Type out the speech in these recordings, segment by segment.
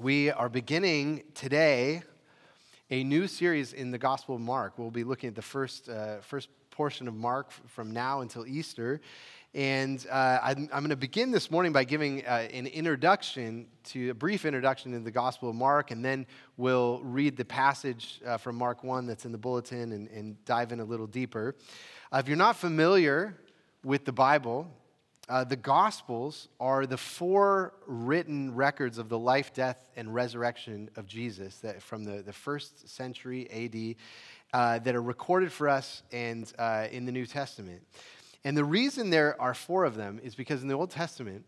We are beginning today a new series in the Gospel of Mark. We'll be looking at the first, uh, first portion of Mark from now until Easter. And uh, I'm, I'm going to begin this morning by giving uh, an introduction to a brief introduction to the Gospel of Mark, and then we'll read the passage uh, from Mark 1 that's in the bulletin and, and dive in a little deeper. Uh, if you're not familiar with the Bible, uh, the Gospels are the four written records of the life, death, and resurrection of Jesus that from the, the first century AD uh, that are recorded for us and uh, in the New Testament. And the reason there are four of them is because in the Old Testament,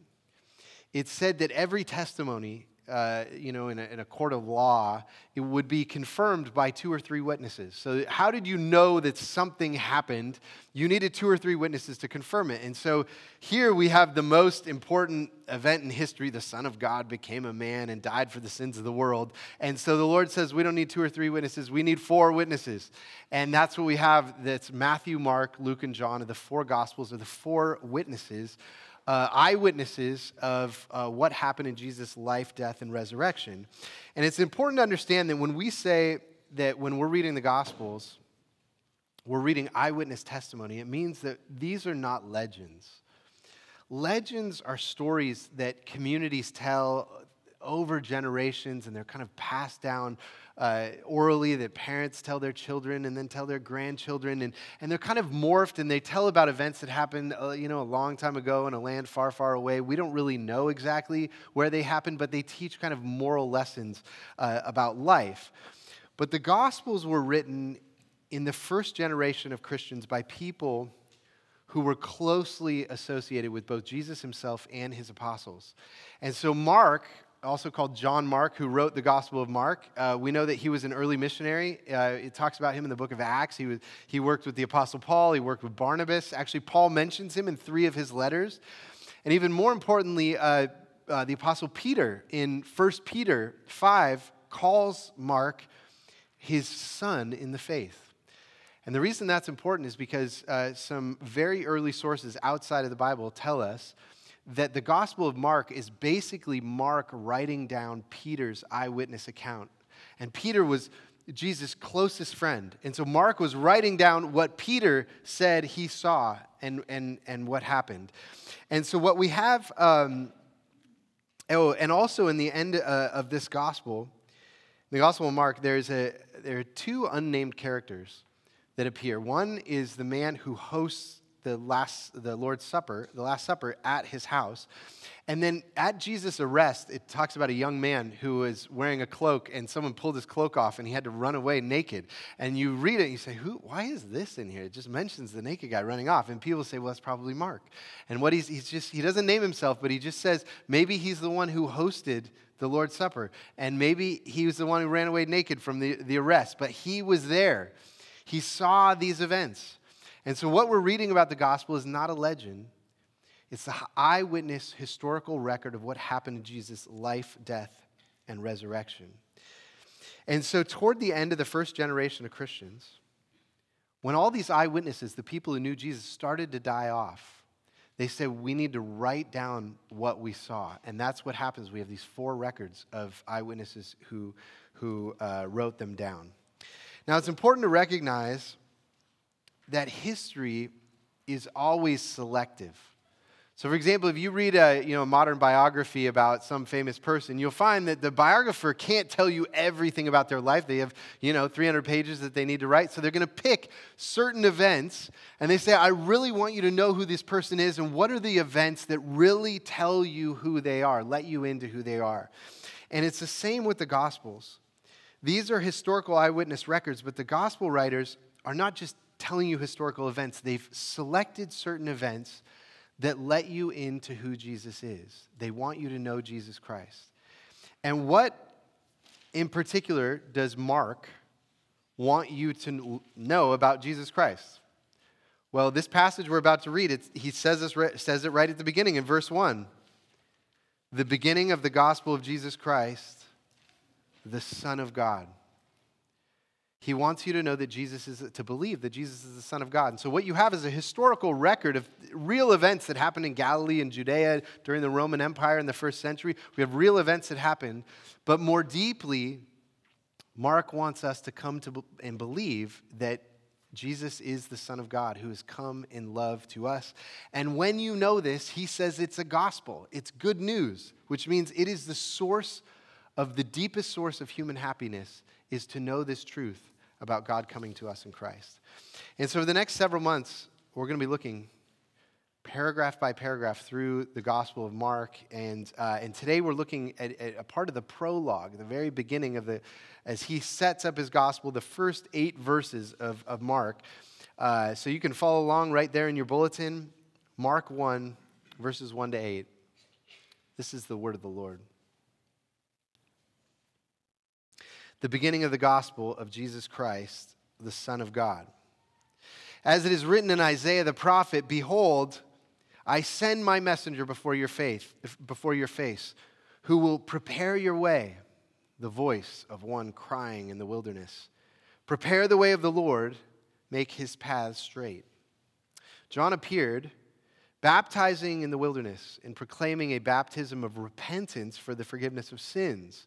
it said that every testimony, uh, you know, in a, in a, court of law, it would be confirmed by two or three witnesses. So, how did you know that something happened? You needed two or three witnesses to confirm it. And so, here we have the most important event in history the Son of God became a man and died for the sins of the world. And so, the Lord says, we don't need two or three witnesses, we need four witnesses. And that's what we have that's Matthew, Mark, Luke, and John are the four Gospels, are the four witnesses uh, eyewitnesses of uh, what happened in Jesus' life, death, and resurrection. And it's important to understand that when we say that when we're reading the Gospels, we're reading eyewitness testimony, it means that these are not legends. Legends are stories that communities tell over generations and they're kind of passed down uh, orally that parents tell their children and then tell their grandchildren. And, and they're kind of morphed and they tell about events that happened, uh, you know, a long time ago in a land far, far away. We don't really know exactly where they happened, but they teach kind of moral lessons uh, about life. But the Gospels were written in the first generation of Christians by people who were closely associated with both Jesus himself and his apostles. And so Mark also called John Mark, who wrote the Gospel of Mark. Uh, we know that he was an early missionary. Uh, it talks about him in the book of Acts. He, was, he worked with the Apostle Paul, he worked with Barnabas. Actually, Paul mentions him in three of his letters. And even more importantly, uh, uh the Apostle Peter in 1 Peter 5 calls Mark his son in the faith. And the reason that's important is because uh, some very early sources outside of the Bible tell us that the Gospel of Mark is basically Mark writing down Peter's eyewitness account. And Peter was Jesus' closest friend. And so Mark was writing down what Peter said he saw and, and, and what happened. And so what we have, um, oh, and also in the end uh, of this gospel, the Gospel of Mark, there's a, there are two unnamed characters that appear. One is the man who hosts the last the lord's supper the last supper at his house. And then at jesus arrest it talks about a young man who was wearing a cloak and someone pulled his cloak off and he had to run away naked. And you read it and you say who why is this in here? It just mentions the naked guy running off. And people say well that's probably mark. And what he's, he's just he doesn't name himself but he just says maybe he's the one who hosted the lord's supper. And maybe he was the one who ran away naked from the, the arrest but he was there. He saw these events and so, what we're reading about the gospel is not a legend, it's the eyewitness historical record of what happened to Jesus' life, death, and resurrection. And so, toward the end of the first generation of Christians, when all these eyewitnesses, the people who knew Jesus, started to die off, they said, We need to write down what we saw. And that's what happens. We have these four records of eyewitnesses who, who uh, wrote them down. Now, it's important to recognize that history is always selective. So, for example, if you read a you know, modern biography about some famous person, you'll find that the biographer can't tell you everything about their life. They have you know, 300 pages that they need to write. So, they're going to pick certain events and they say, I really want you to know who this person is and what are the events that really tell you who they are, let you into who they are. And it's the same with the Gospels. These are historical eyewitness records, but the Gospel writers are not just telling you historical events. They've selected certain events that let you into who Jesus is. They want you to know Jesus Christ. And what in particular does Mark want you to know about Jesus Christ? Well, this passage we're about to read, he says, this, says it right at the beginning in verse 1. The beginning of the gospel of Jesus Christ, the Son of God. He wants you to know that Jesus is, to believe that Jesus is the Son of God. And so, what you have is a historical record of real events that happened in Galilee and Judea during the Roman Empire in the first century. We have real events that happened. But more deeply, Mark wants us to come to and believe that Jesus is the Son of God who has come in love to us. And when you know this, he says it's a gospel, it's good news, which means it is the source of the deepest source of human happiness is to know this truth about God coming to us in Christ. And so, for the next several months, we're going to be looking paragraph by paragraph through the Gospel of Mark. And, uh, and today we're looking at, at, a part of the prologue, the very beginning of the, as he sets up his Gospel, the first eight verses of, of Mark. Uh, so you can follow along right there in your bulletin, Mark 1, verses 1 to 8. This is the word of the Lord. The beginning of the gospel of Jesus Christ, the Son of God. As it is written in Isaiah the prophet, Behold, I send my messenger before your face, before your face, who will prepare your way, the voice of one crying in the wilderness. Prepare the way of the Lord, make his paths straight. John appeared, baptizing in the wilderness and proclaiming a baptism of repentance for the forgiveness of sins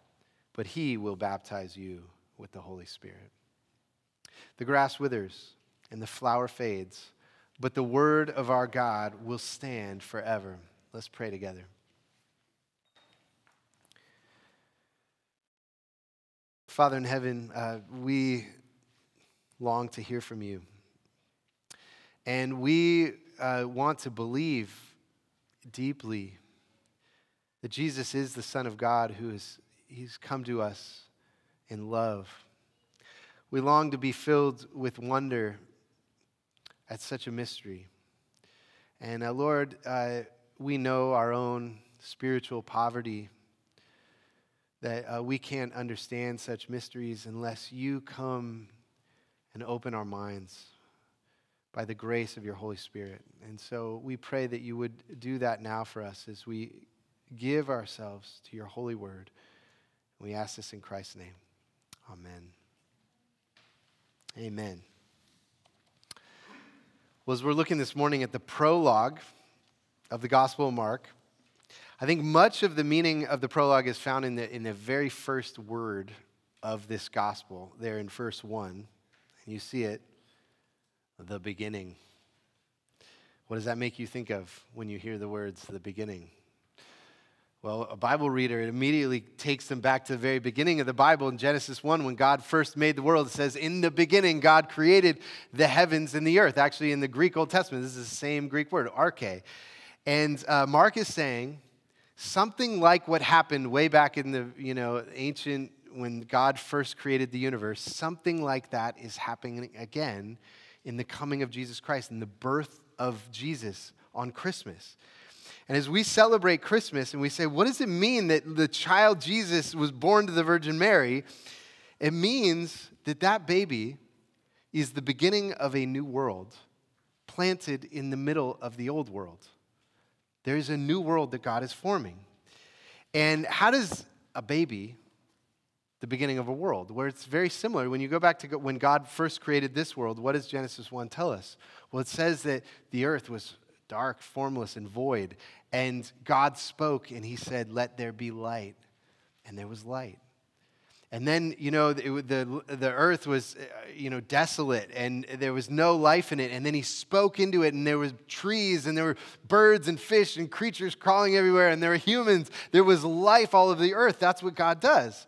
but he will baptize you with the Holy Spirit. The grass withers and the flower fades, but the word of our God will stand forever. Let's pray together. Father in heaven, uh, we long to hear from you. And we uh, want to believe deeply that Jesus is the Son of God who is He's come to us in love. We long to be filled with wonder at such a mystery. And uh, Lord, uh, we know our own spiritual poverty, that uh, we can't understand such mysteries unless you come and open our minds by the grace of your Holy Spirit. And so we pray that you would do that now for us as we give ourselves to your holy word. We ask this in Christ's name. Amen. Amen. Well, as we're looking this morning at the prologue of the Gospel of Mark, I think much of the meaning of the prologue is found in the, in the very first word of this gospel, there in verse 1. And you see it, the beginning. What does that make you think of when you hear the words, the beginning? Well, a Bible reader, it immediately takes them back to the very beginning of the Bible in Genesis 1 when God first made the world. It says, In the beginning, God created the heavens and the earth. Actually, in the Greek Old Testament, this is the same Greek word, arche. And uh, Mark is saying something like what happened way back in the you know, ancient, when God first created the universe, something like that is happening again in the coming of Jesus Christ, in the birth of Jesus on Christmas. And as we celebrate Christmas and we say, what does it mean that the child Jesus was born to the Virgin Mary? It means that that baby is the beginning of a new world planted in the middle of the old world. There is a new world that God is forming. And how does a baby, the beginning of a world, where it's very similar, when you go back to when God first created this world, what does Genesis 1 tell us? Well, it says that the earth was dark, formless, and void. And God spoke and he said, Let there be light. And there was light. And then, you know, the, the, the earth was, uh, you know, desolate and there was no life in it. And then he spoke into it and there was trees and there were birds and fish and creatures crawling everywhere and there were humans. There was life all over the earth. That's what God does.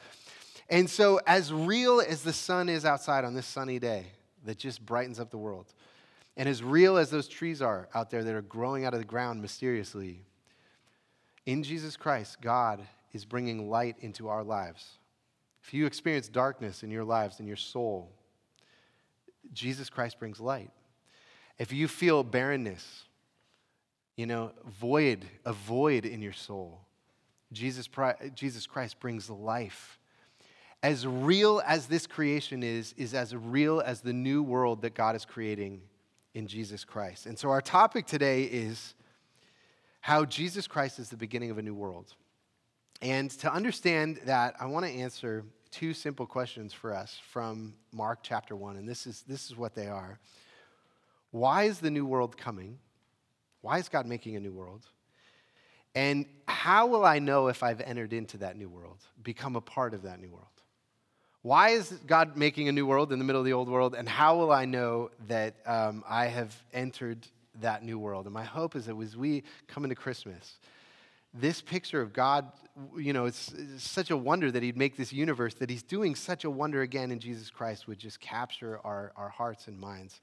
And so, as real as the sun is outside on this sunny day that just brightens up the world, and as real as those trees are out there that are growing out of the ground mysteriously, in Jesus Christ, God is bringing light into our lives. If you experience darkness in your lives, in your soul, Jesus Christ brings light. If you feel barrenness, you know, void, a void in your soul, Jesus, Jesus Christ brings life. As real as this creation is, is as real as the new world that God is creating in Jesus Christ. And so our topic today is how Jesus Christ is the beginning of a new world. And to understand that, I want to answer two simple questions for us from Mark chapter 1. And this is, this is what they are Why is the new world coming? Why is God making a new world? And how will I know if I've entered into that new world, become a part of that new world? Why is God making a new world in the middle of the old world? And how will I know that um, I have entered that new world? And my hope is that as we come into Christmas, this picture of God, you know, it's, it's, such a wonder that He'd make this universe, that He's doing such a wonder again in Jesus Christ would just capture our, our hearts and minds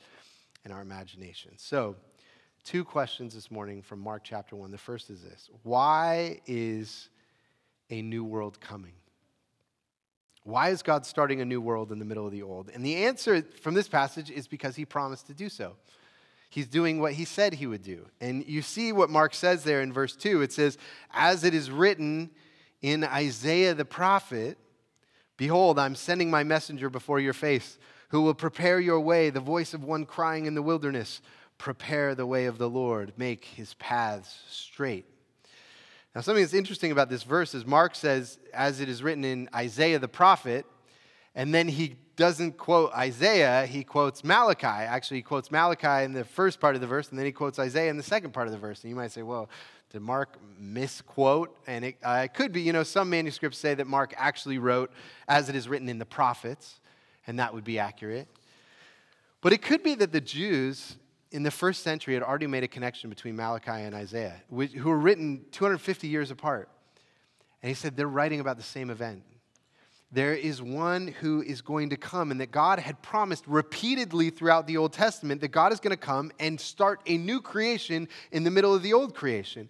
and our imagination. So, two questions this morning from Mark chapter 1. The first is this Why is a new world coming? Why is God starting a new world in the middle of the old? And the answer from this passage is because he promised to do so. He's doing what he said he would do. And you see what Mark says there in verse 2. It says, As it is written in Isaiah the prophet, Behold, I'm sending my messenger before your face, who will prepare your way, the voice of one crying in the wilderness prepare the way of the Lord, make his paths straight. Now, something that's interesting about this verse is Mark says, as it is written in Isaiah the prophet, and then he doesn't quote Isaiah, he quotes Malachi. Actually, he quotes Malachi in the first part of the verse, and then he quotes Isaiah in the second part of the verse. And you might say, well, did Mark misquote? And it, uh, it could be, you know, some manuscripts say that Mark actually wrote as it is written in the prophets, and that would be accurate. But it could be that the Jews in the first century had already made a connection between Malachi and Isaiah, who were written 250 years apart. And he said they're writing about the same event. There is one who is going to come, and that God had promised repeatedly throughout the Old Testament that God is going to come and start a new creation in the middle of the old creation.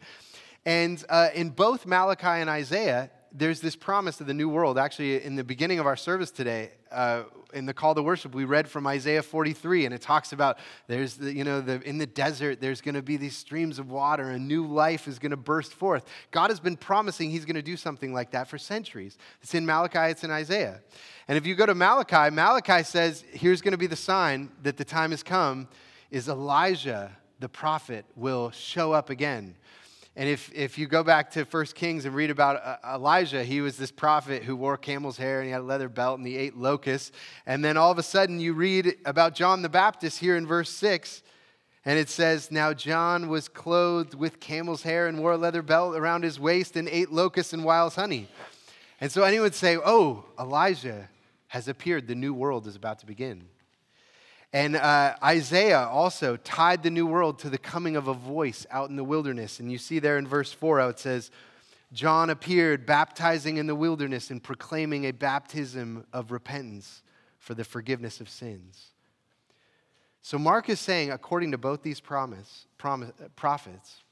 And uh, in both Malachi and Isaiah, there's this promise of the new world. Actually, in the beginning of our service today, uh, in the call to worship, we read from Isaiah 43, and it talks about there's, the, you know, the, in the desert, there's going to be these streams of water, a new life is going to burst forth. God has been promising He's going to do something like that for centuries. It's in Malachi, it's in Isaiah. And if you go to Malachi, Malachi says, here's going to be the sign that the time has come, is Elijah, the prophet, will show up again. And if, if you go back to 1 Kings and read about uh, Elijah, he was this prophet who wore camel's hair and he had a leather belt and he ate locusts. And then all of a sudden you read about John the Baptist here in verse 6. And it says, Now John was clothed with camel's hair and wore a leather belt around his waist and ate locusts and wild honey. And so anyone would say, Oh, Elijah has appeared. The new world is about to begin. And uh, Isaiah also tied the new world to the coming of a voice out in the wilderness. And you see there in verse 4 how it says, John appeared baptizing in the wilderness and proclaiming a baptism of repentance for the forgiveness of sins. So Mark is saying, according to both these promise, promise, prophets,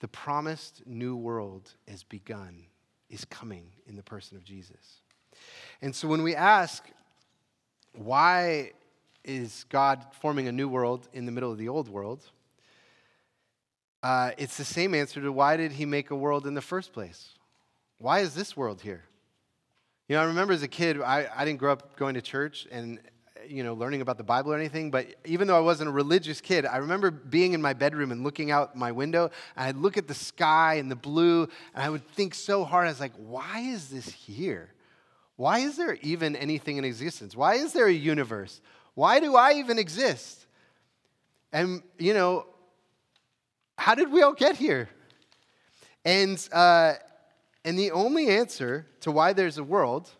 the promised new world is begun, is coming in the person of Jesus. And so when we ask, why is God forming a new world in the middle of the old world? Uh, it's the same answer to why did he make a world in the first place? Why is this world here? You know, I remember as a kid, I, I didn't grow up going to church and, you know, learning about the Bible or anything, but even though I wasn't a religious kid, I remember being in my bedroom and looking out my window, and I'd look at the sky and the blue, and I would think so hard. I was like, why is this here? Why is there even anything in existence? Why is there a universe? Why do I even exist? And, you know, how did we all get here? And, uh, and the only answer to why there's a world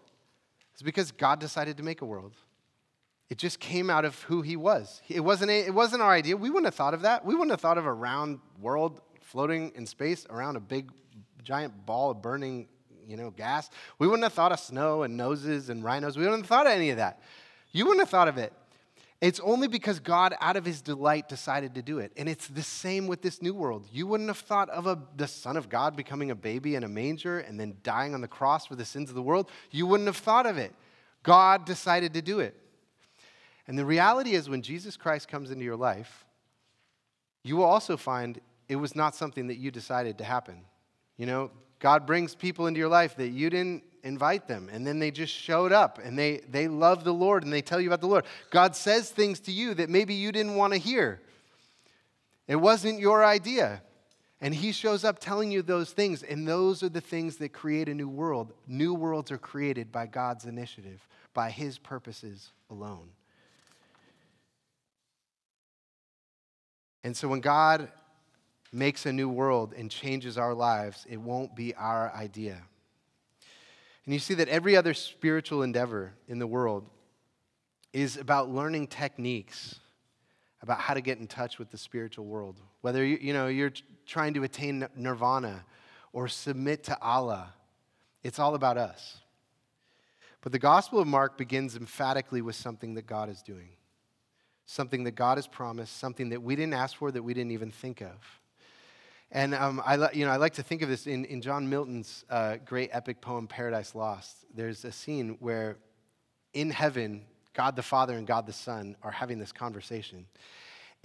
is because God decided to make a world. It just came out of who he was. It wasn't, a, it wasn't our idea. We wouldn't have thought of that. We wouldn't have thought of a round world floating in space around a big, giant ball of burning, you know, gas. We wouldn't have thought of snow and noses and rhinos. We wouldn't have thought of any of that. You wouldn't have thought of it. It's only because God, out of his delight, decided to do it. And it's the same with this new world. You wouldn't have thought of a, the Son of God becoming a baby in a manger and then dying on the cross for the sins of the world. You wouldn't have thought of it. God decided to do it. And the reality is, when Jesus Christ comes into your life, you will also find it was not something that you decided to happen. You know, God brings people into your life that you didn't invite them, and then they just showed up and they, they love the Lord and they tell you about the Lord. God says things to you that maybe you didn't want to hear. It wasn't your idea. And he shows up telling you those things, and those are the things that create a new world. New worlds are created by God's initiative, by his purposes alone. And so when God makes a new world and changes our lives, it won't be our idea. And you see that every other spiritual endeavor in the world is about learning techniques about how to get in touch with the spiritual world. Whether you, you know, you're trying to attain nirvana or submit to Allah, it's all about us. But the Gospel of Mark begins emphatically with something that God is doing, something that God has promised, something that we didn't ask for, that we didn't even think of. And um, I, you know, I like to think of this in, in John Milton's uh, great epic poem, Paradise Lost. There's a scene where in heaven, God the Father and God the Son are having this conversation.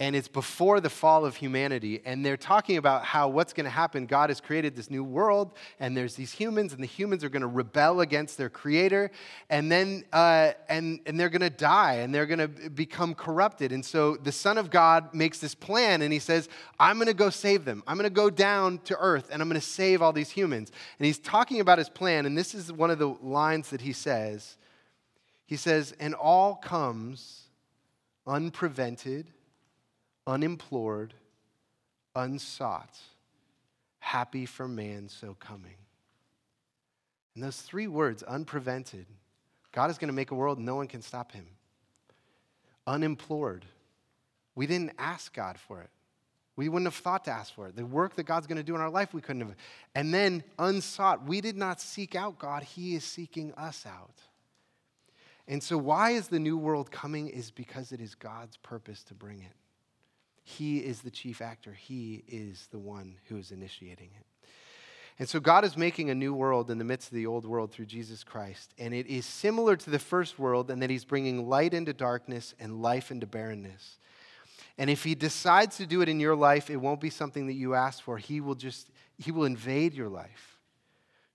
And it's before the fall of humanity. And they're talking about how what's going to happen. God has created this new world, and there's these humans, and the humans are going to rebel against their creator. And then, uh, and, and they're going to die, and they're going to become corrupted. And so the Son of God makes this plan, and he says, I'm going to go save them. I'm going to go down to earth, and I'm going to save all these humans. And he's talking about his plan, and this is one of the lines that he says. He says, and all comes unprevented, unimplored, unsought, happy for man so coming. And those three words, unprevented, God is going to make a world no one can stop him. Unimplored, we didn't ask God for it. We wouldn't have thought to ask for it. The work that God's going to do in our life, we couldn't have. And then unsought, we did not seek out God, He is seeking us out. And so, why is the new world coming? Is because it is God's purpose to bring it. He is the chief actor, He is the one who is initiating it. And so, God is making a new world in the midst of the old world through Jesus Christ. And it is similar to the first world in that He's bringing light into darkness and life into barrenness. And if He decides to do it in your life, it won't be something that you ask for. He will just, He will invade your life.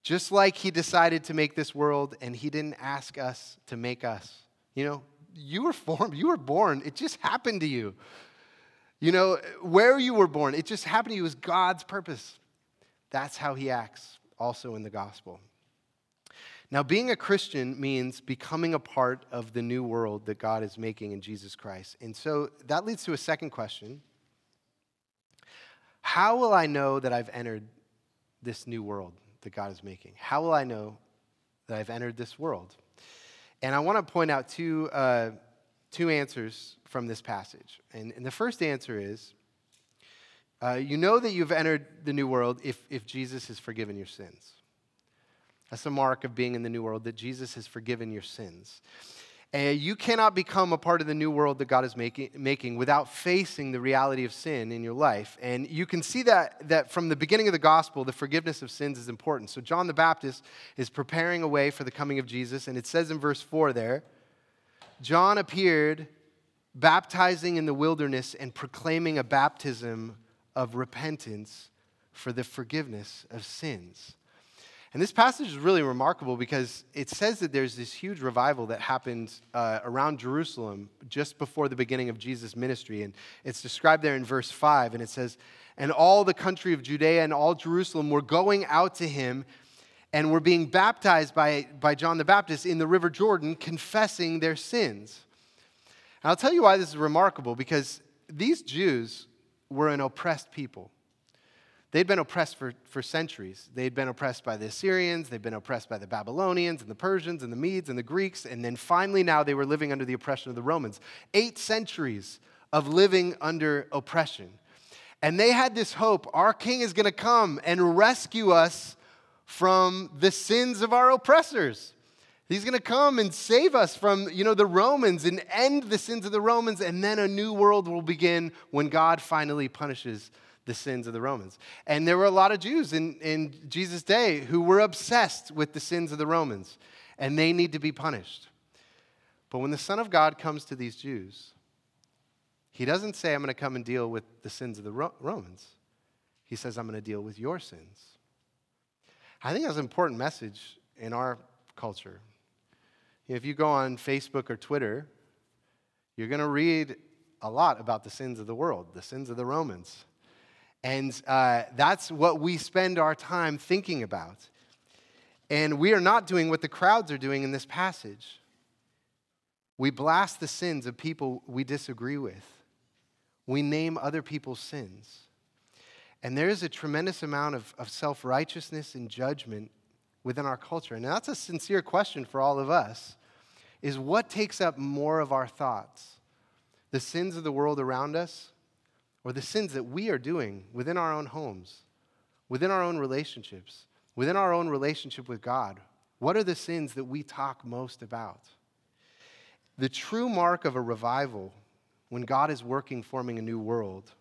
Just like he decided to make this world and he didn't ask us to make us. You know, you were formed, you were born, it just happened to you. You know, where you were born, it just happened to you was God's purpose. That's how he acts also in the gospel. Now, being a Christian means becoming a part of the new world that God is making in Jesus Christ. And so that leads to a second question How will I know that I've entered this new world? that God is making? How will I know that I've entered this world? And I want to point out two, uh, two answers from this passage. And, and the first answer is uh, you know that you've entered the new world if, if Jesus has forgiven your sins. That's a mark of being in the new world, that Jesus has forgiven your sins. And you cannot become a part of the new world that God is making, making without facing the reality of sin in your life. And you can see that, that from the beginning of the gospel, the forgiveness of sins is important. So, John the Baptist is preparing a way for the coming of Jesus. And it says in verse 4 there John appeared baptizing in the wilderness and proclaiming a baptism of repentance for the forgiveness of sins. And this passage is really remarkable because it says that there's this huge revival that happened uh, around Jerusalem just before the beginning of Jesus' ministry. And it's described there in verse 5. And it says, And all the country of Judea and all Jerusalem were going out to him and were being baptized by, by John the Baptist in the river Jordan, confessing their sins. I'll tell you why this is remarkable because these Jews were an oppressed people. They'd been oppressed for, for centuries. They'd been oppressed by the Assyrians, they'd been oppressed by the Babylonians and the Persians and the Medes and the Greeks, and then finally now they were living under the oppression of the Romans. Eight centuries of living under oppression. And they had this hope our king is going to come and rescue us from the sins of our oppressors. He's going to come and save us from, you know, the Romans and end the sins of the Romans, and then a new world will begin when God finally punishes the sins of the Romans. And there were a lot of Jews in, in Jesus' day who were obsessed with the sins of the Romans, and they need to be punished. But when the Son of God comes to these Jews, he doesn't say, I'm going to come and deal with the sins of the Romans. He says, I'm going to deal with your sins. I think that's an important message in our culture. If you go on Facebook or Twitter, you're going to read a lot about the sins of the world, the sins of the Romans. And uh, that's what we spend our time thinking about. And we are not doing what the crowds are doing in this passage. We blast the sins of people we disagree with, we name other people's sins. And there is a tremendous amount of, of self righteousness and judgment within our culture. And that's a sincere question for all of us is what takes up more of our thoughts? The sins of the world around us or the sins that we are doing within our own homes, within our own relationships, within our own relationship with God? What are the sins that we talk most about? The true mark of a revival when God is working, forming a new world,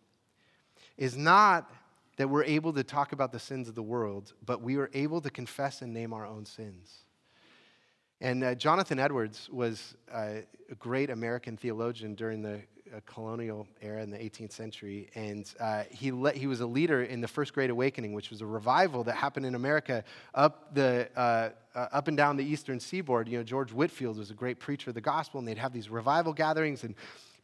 is not that we're able to talk about the sins of the world, but we are able to confess and name our own sins. And uh, Jonathan Edwards was uh, a great American theologian during the uh, colonial era in the 18th century, and uh, he, le- he was a leader in the First Great Awakening, which was a revival that happened in America up, the, uh, uh, up and down the eastern seaboard. You know, George Whitefield was a great preacher of the gospel, and they'd have these revival gatherings, and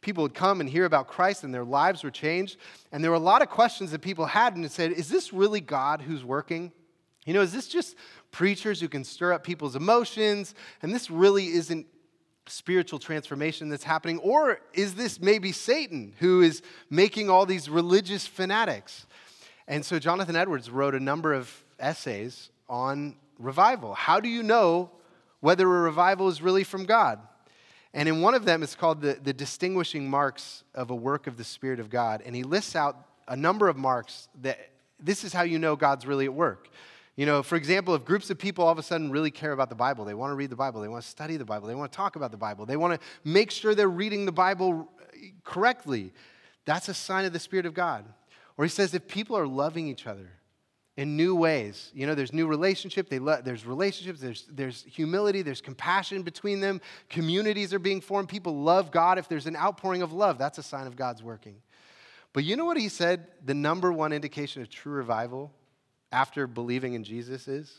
people would come and hear about Christ, and their lives were changed. And there were a lot of questions that people had, and said, Is this really God who's working? You know, is this just preachers who can stir up people's emotions? And this really isn't spiritual transformation that's happening? Or is this maybe Satan who is making all these religious fanatics? And so Jonathan Edwards wrote a number of essays on revival. How do you know whether a revival is really from God? And in one of them, it's called the, the Distinguishing Marks of a Work of the Spirit of God. And he lists out a number of marks that this is how you know God's really at work. You know, for example, if groups of people all of a sudden really care about the Bible, they want to read the Bible, they want to study the Bible, they want to talk about the Bible, they want to make sure they're reading the Bible correctly, that's a sign of the Spirit of God. Or he says if people are loving each other in new ways, you know, there's new relationship, they there's relationships, there's, there's humility, there's compassion between them, communities are being formed, people love God. If there's an outpouring of love, that's a sign of God's working. But you know what he said the number one indication of true revival after believing in Jesus is?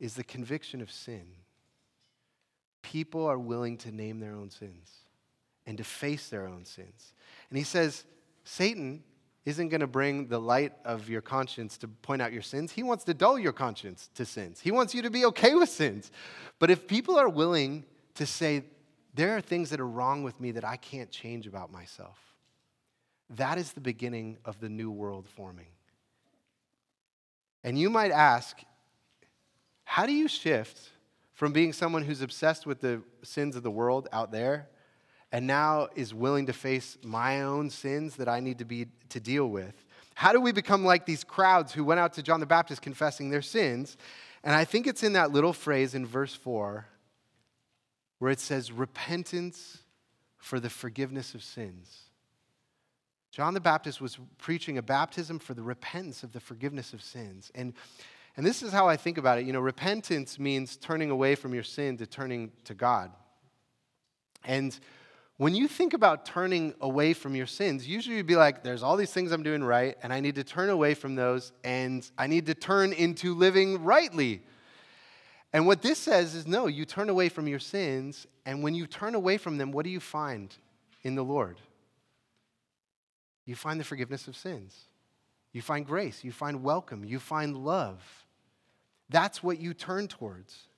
Is the conviction of sin. People are willing to name their own sins and to face their own sins. And he says, Satan isn't going to bring the light of your conscience to point out your sins. He wants to dull your conscience to sins. He wants you to be okay with sins. But if people are willing to say, there are things that are wrong with me that I can't change about myself, that is the beginning of the new world forming. And you might ask, how do you shift from being someone who's obsessed with the sins of the world out there and now is willing to face my own sins that I need to be to deal with? How do we become like these crowds who went out to John the Baptist confessing their sins? And I think it's in that little phrase in verse 4 where it says repentance for the forgiveness of sins. John the Baptist was preaching a baptism for the repentance of the forgiveness of sins. And, and this is how I think about it. You know, repentance means turning away from your sin to turning to God. And when you think about turning away from your sins, usually you'd be like, there's all these things I'm doing right, and I need to turn away from those, and I need to turn into living rightly. And what this says is no, you turn away from your sins, and when you turn away from them, what do you find in the Lord? you find the forgiveness of sins. You find grace. You find welcome. You find love. That's what you turn towards.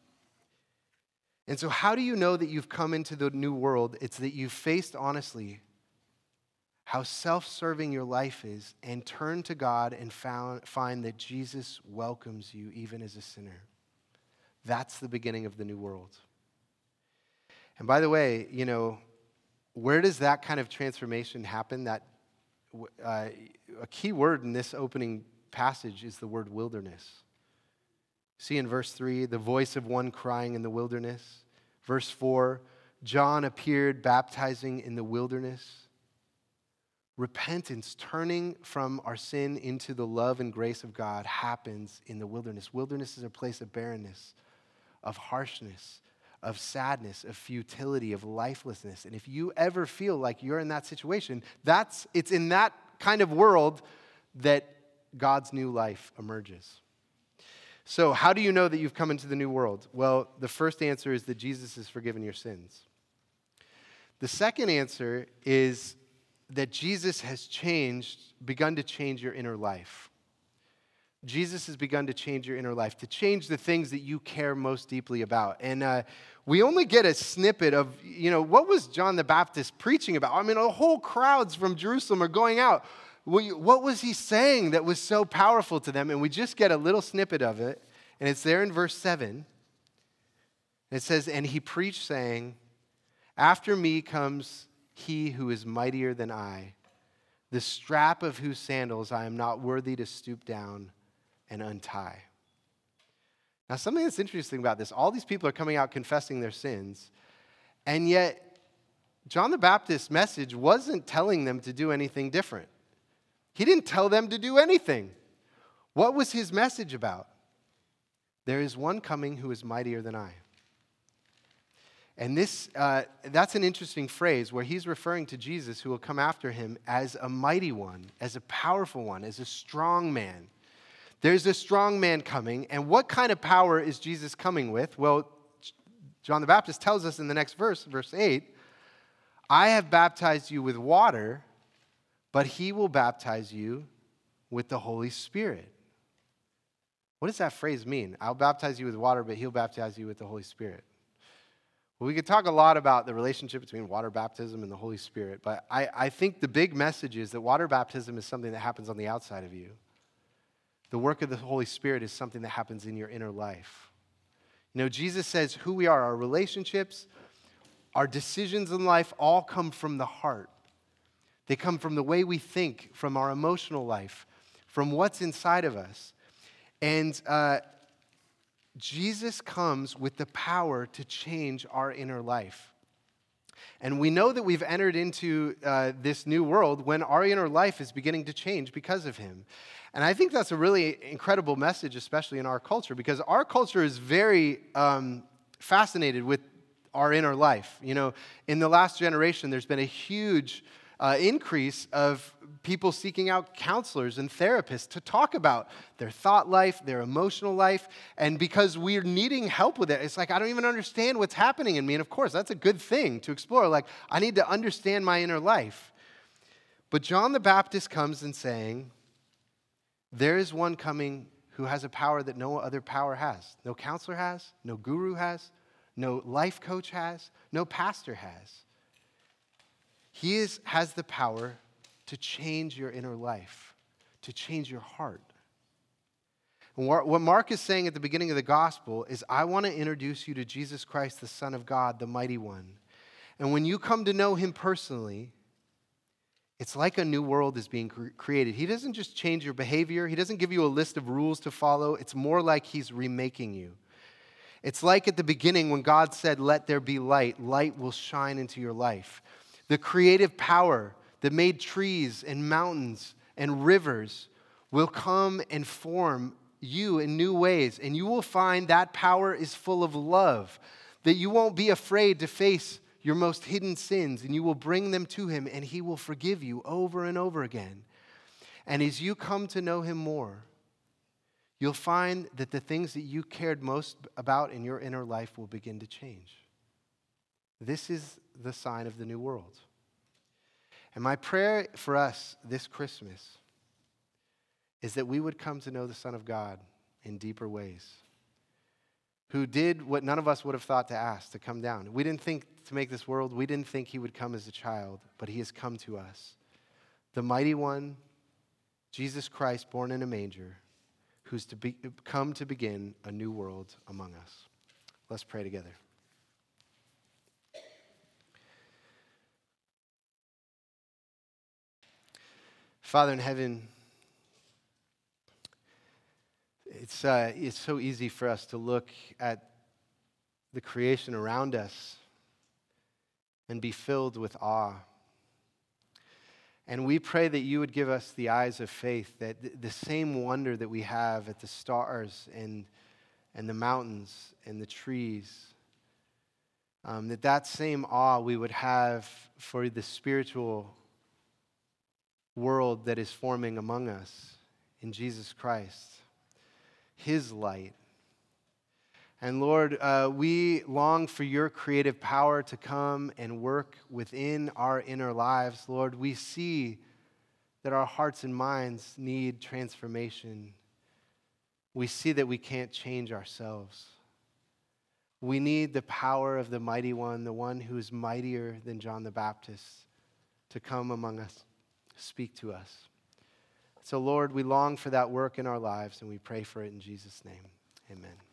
And so, how do you know that you've come into the new world? It's that you've faced honestly how self serving your life is and turn to God and found, find that Jesus welcomes you even as a sinner. That's the beginning of the new world. And by the way, you know, where does that kind of transformation happen? That uh, a key word in this opening passage is the word wilderness. See in verse 3, the voice of one crying in the wilderness. Verse 4, John appeared baptizing in the wilderness. Repentance, turning from our sin into the love and grace of God, happens in the wilderness. Wilderness is a place of barrenness, of harshness, of sadness, of futility, of lifelessness. And if you ever feel like you're in that situation, that's it's in that kind of world that God's new life emerges. So, how do you know that you've come into the new world? Well, the first answer is that Jesus has forgiven your sins. The second answer is that Jesus has changed, begun to change your inner life. Jesus has begun to change your inner life, to change the things that you care most deeply about. And uh, we only get a snippet of, you know, what was John the Baptist preaching about? I mean, whole crowds from Jerusalem are going out. What was he saying that was so powerful to them? And we just get a little snippet of it, and it's there in verse 7. It says, And he preached, saying, After me comes he who is mightier than I, the strap of whose sandals I am not worthy to stoop down and untie. Now, something that's interesting about this all these people are coming out confessing their sins, and yet John the Baptist's message wasn't telling them to do anything different. He didn't tell them to do anything. What was his message about? There is one coming who is mightier than I. And this, uh, that's an interesting phrase where he's referring to Jesus who will come after him as a mighty one, as a powerful one, as a strong man. There's a strong man coming. And what kind of power is Jesus coming with? Well, John the Baptist tells us in the next verse, verse 8, I have baptized you with water, but he will baptize you with the Holy Spirit. What does that phrase mean? I'll baptize you with water, but he'll baptize you with the Holy Spirit. Well, we could talk a lot about the relationship between water baptism and the Holy Spirit, but I, I think the big message is that water baptism is something that happens on the outside of you. The work of the Holy Spirit is something that happens in your inner life. You know, Jesus says who we are, our relationships, our decisions in life all come from the heart. They come from the way we think, from our emotional life, from what's inside of us. And uh, Jesus comes with the power to change our inner life. And we know that we've entered into uh, this new world when our inner life is beginning to change because of him. And I think that's a really incredible message, especially in our culture, because our culture is very um, fascinated with our inner life. You know, in the last generation, there's been a huge uh, increase of people seeking out counselors and therapists to talk about their thought life, their emotional life. And because we're needing help with it, it's like, I don't even understand what's happening in me. And of course, that's a good thing to explore. Like, I need to understand my inner life. But John the Baptist comes and saying, There is one coming who has a power that no other power has. No counselor has, no guru has, no life coach has, no pastor has. He is, has the power to change your inner life, to change your heart. And what Mark is saying at the beginning of the gospel is, I want to introduce you to Jesus Christ, the Son of God, the Mighty One. And when you come to know him personally, it's like a new world is being created. He doesn't just change your behavior, he doesn't give you a list of rules to follow. It's more like he's remaking you. It's like at the beginning when God said, Let there be light, light will shine into your life. The creative power that made trees and mountains and rivers will come and form you in new ways. And you will find that power is full of love, that you won't be afraid to face your most hidden sins, and you will bring them to Him, and He will forgive you over and over again. And as you come to know Him more, you'll find that the things that you cared most about in your inner life will begin to change. This is the sign of the new world. And my prayer for us this Christmas is that we would come to know the Son of God in deeper ways, who did what none of us would have thought to ask to come down. We didn't think to make this world, we didn't think he would come as a child, but he has come to us. The mighty one, Jesus Christ, born in a manger, who's to be, come to begin a new world among us. Let's pray together. Father in heaven, it's, uh, it's so easy for us to look at the creation around us and be filled with awe. And we pray that you would give us the eyes of faith, that the same wonder that we have at the stars and, and the mountains and the trees, Um, that that same awe we would have for the spiritual world that is forming among us in Jesus Christ, His light. And Lord, uh, we long for your creative power to come and work within our inner lives. Lord, we see that our hearts and minds need transformation. We see that we can't change ourselves. We need the power of the mighty one, the one who is mightier than John the Baptist, to come among us, speak to us. So, Lord, we long for that work in our lives, and we pray for it in Jesus' name. Amen.